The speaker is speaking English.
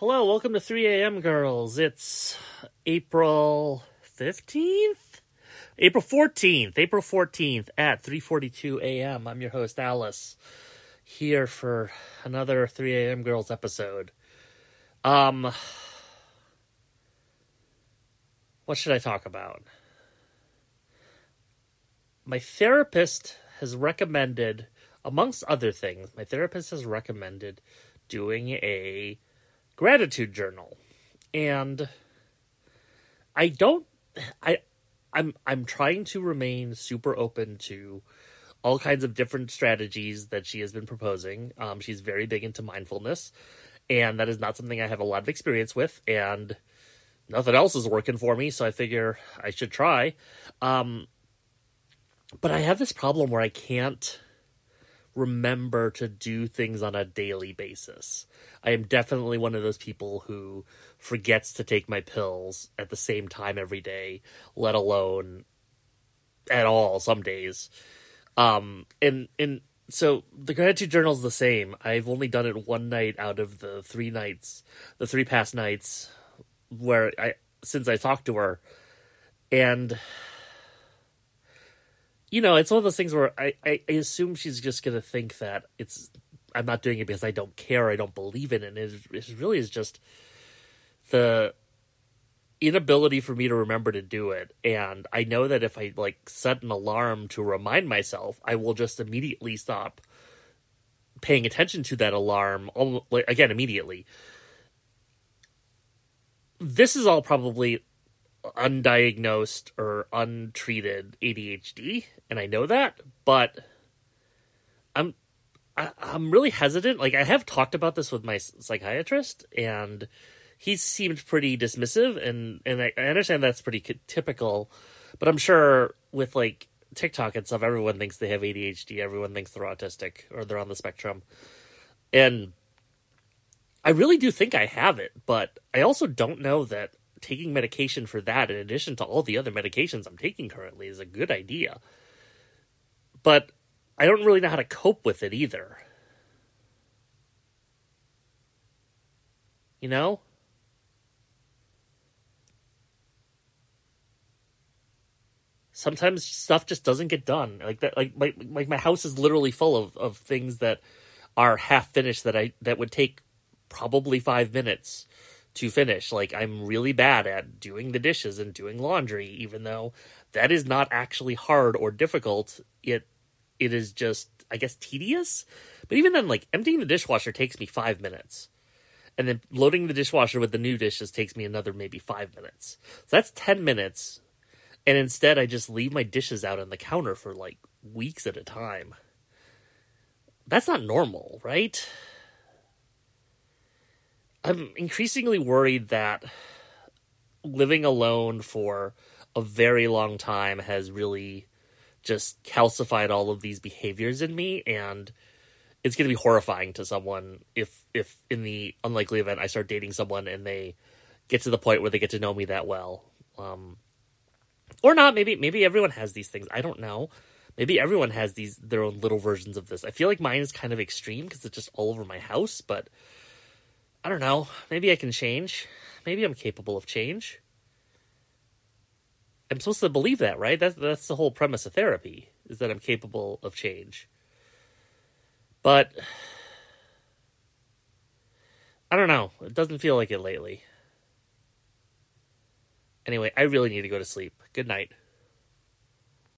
Hello, welcome to 3 a.m. Girls. It's April 15th? April 14th. April 14th at 3:42 a.m. I'm your host Alice here for another 3 a.m. Girls episode. Um what should I talk about? My therapist has recommended amongst other things, my therapist has recommended doing a gratitude journal. And I don't I I'm I'm trying to remain super open to all kinds of different strategies that she has been proposing. Um, she's very big into mindfulness, and that is not something I have a lot of experience with, and nothing else is working for me, so I figure I should try. Um, but I have this problem where I can't remember to do things on a daily basis. I am definitely one of those people who forgets to take my pills at the same time every day, let alone at all some days. Um and and so the gratitude journal is the same. I've only done it one night out of the three nights, the three past nights where I since I talked to her and you know, it's one of those things where I, I, I assume she's just gonna think that it's I'm not doing it because I don't care, I don't believe in it. And it, it really is just the inability for me to remember to do it. And I know that if I like set an alarm to remind myself, I will just immediately stop paying attention to that alarm again immediately. This is all probably undiagnosed or untreated ADHD, and I know that, but I'm I, I'm really hesitant. Like I have talked about this with my psychiatrist, and he seemed pretty dismissive, and and I, I understand that's pretty typical, but I'm sure with like TikTok and stuff, everyone thinks they have ADHD. Everyone thinks they're autistic or they're on the spectrum, and I really do think I have it, but I also don't know that taking medication for that in addition to all the other medications I'm taking currently is a good idea. But I don't really know how to cope with it either. You know? Sometimes stuff just doesn't get done. Like that like my like my house is literally full of, of things that are half finished that I that would take probably five minutes to finish. Like I'm really bad at doing the dishes and doing laundry, even though that is not actually hard or difficult. It it is just I guess tedious. But even then, like emptying the dishwasher takes me five minutes. And then loading the dishwasher with the new dishes takes me another maybe five minutes. So that's ten minutes. And instead I just leave my dishes out on the counter for like weeks at a time. That's not normal, right? I'm increasingly worried that living alone for a very long time has really just calcified all of these behaviors in me and it's going to be horrifying to someone if if in the unlikely event I start dating someone and they get to the point where they get to know me that well. Um or not maybe maybe everyone has these things. I don't know. Maybe everyone has these their own little versions of this. I feel like mine is kind of extreme because it's just all over my house but I don't know. Maybe I can change. Maybe I'm capable of change. I'm supposed to believe that, right? That's that's the whole premise of therapy is that I'm capable of change. But I don't know. It doesn't feel like it lately. Anyway, I really need to go to sleep. Good night.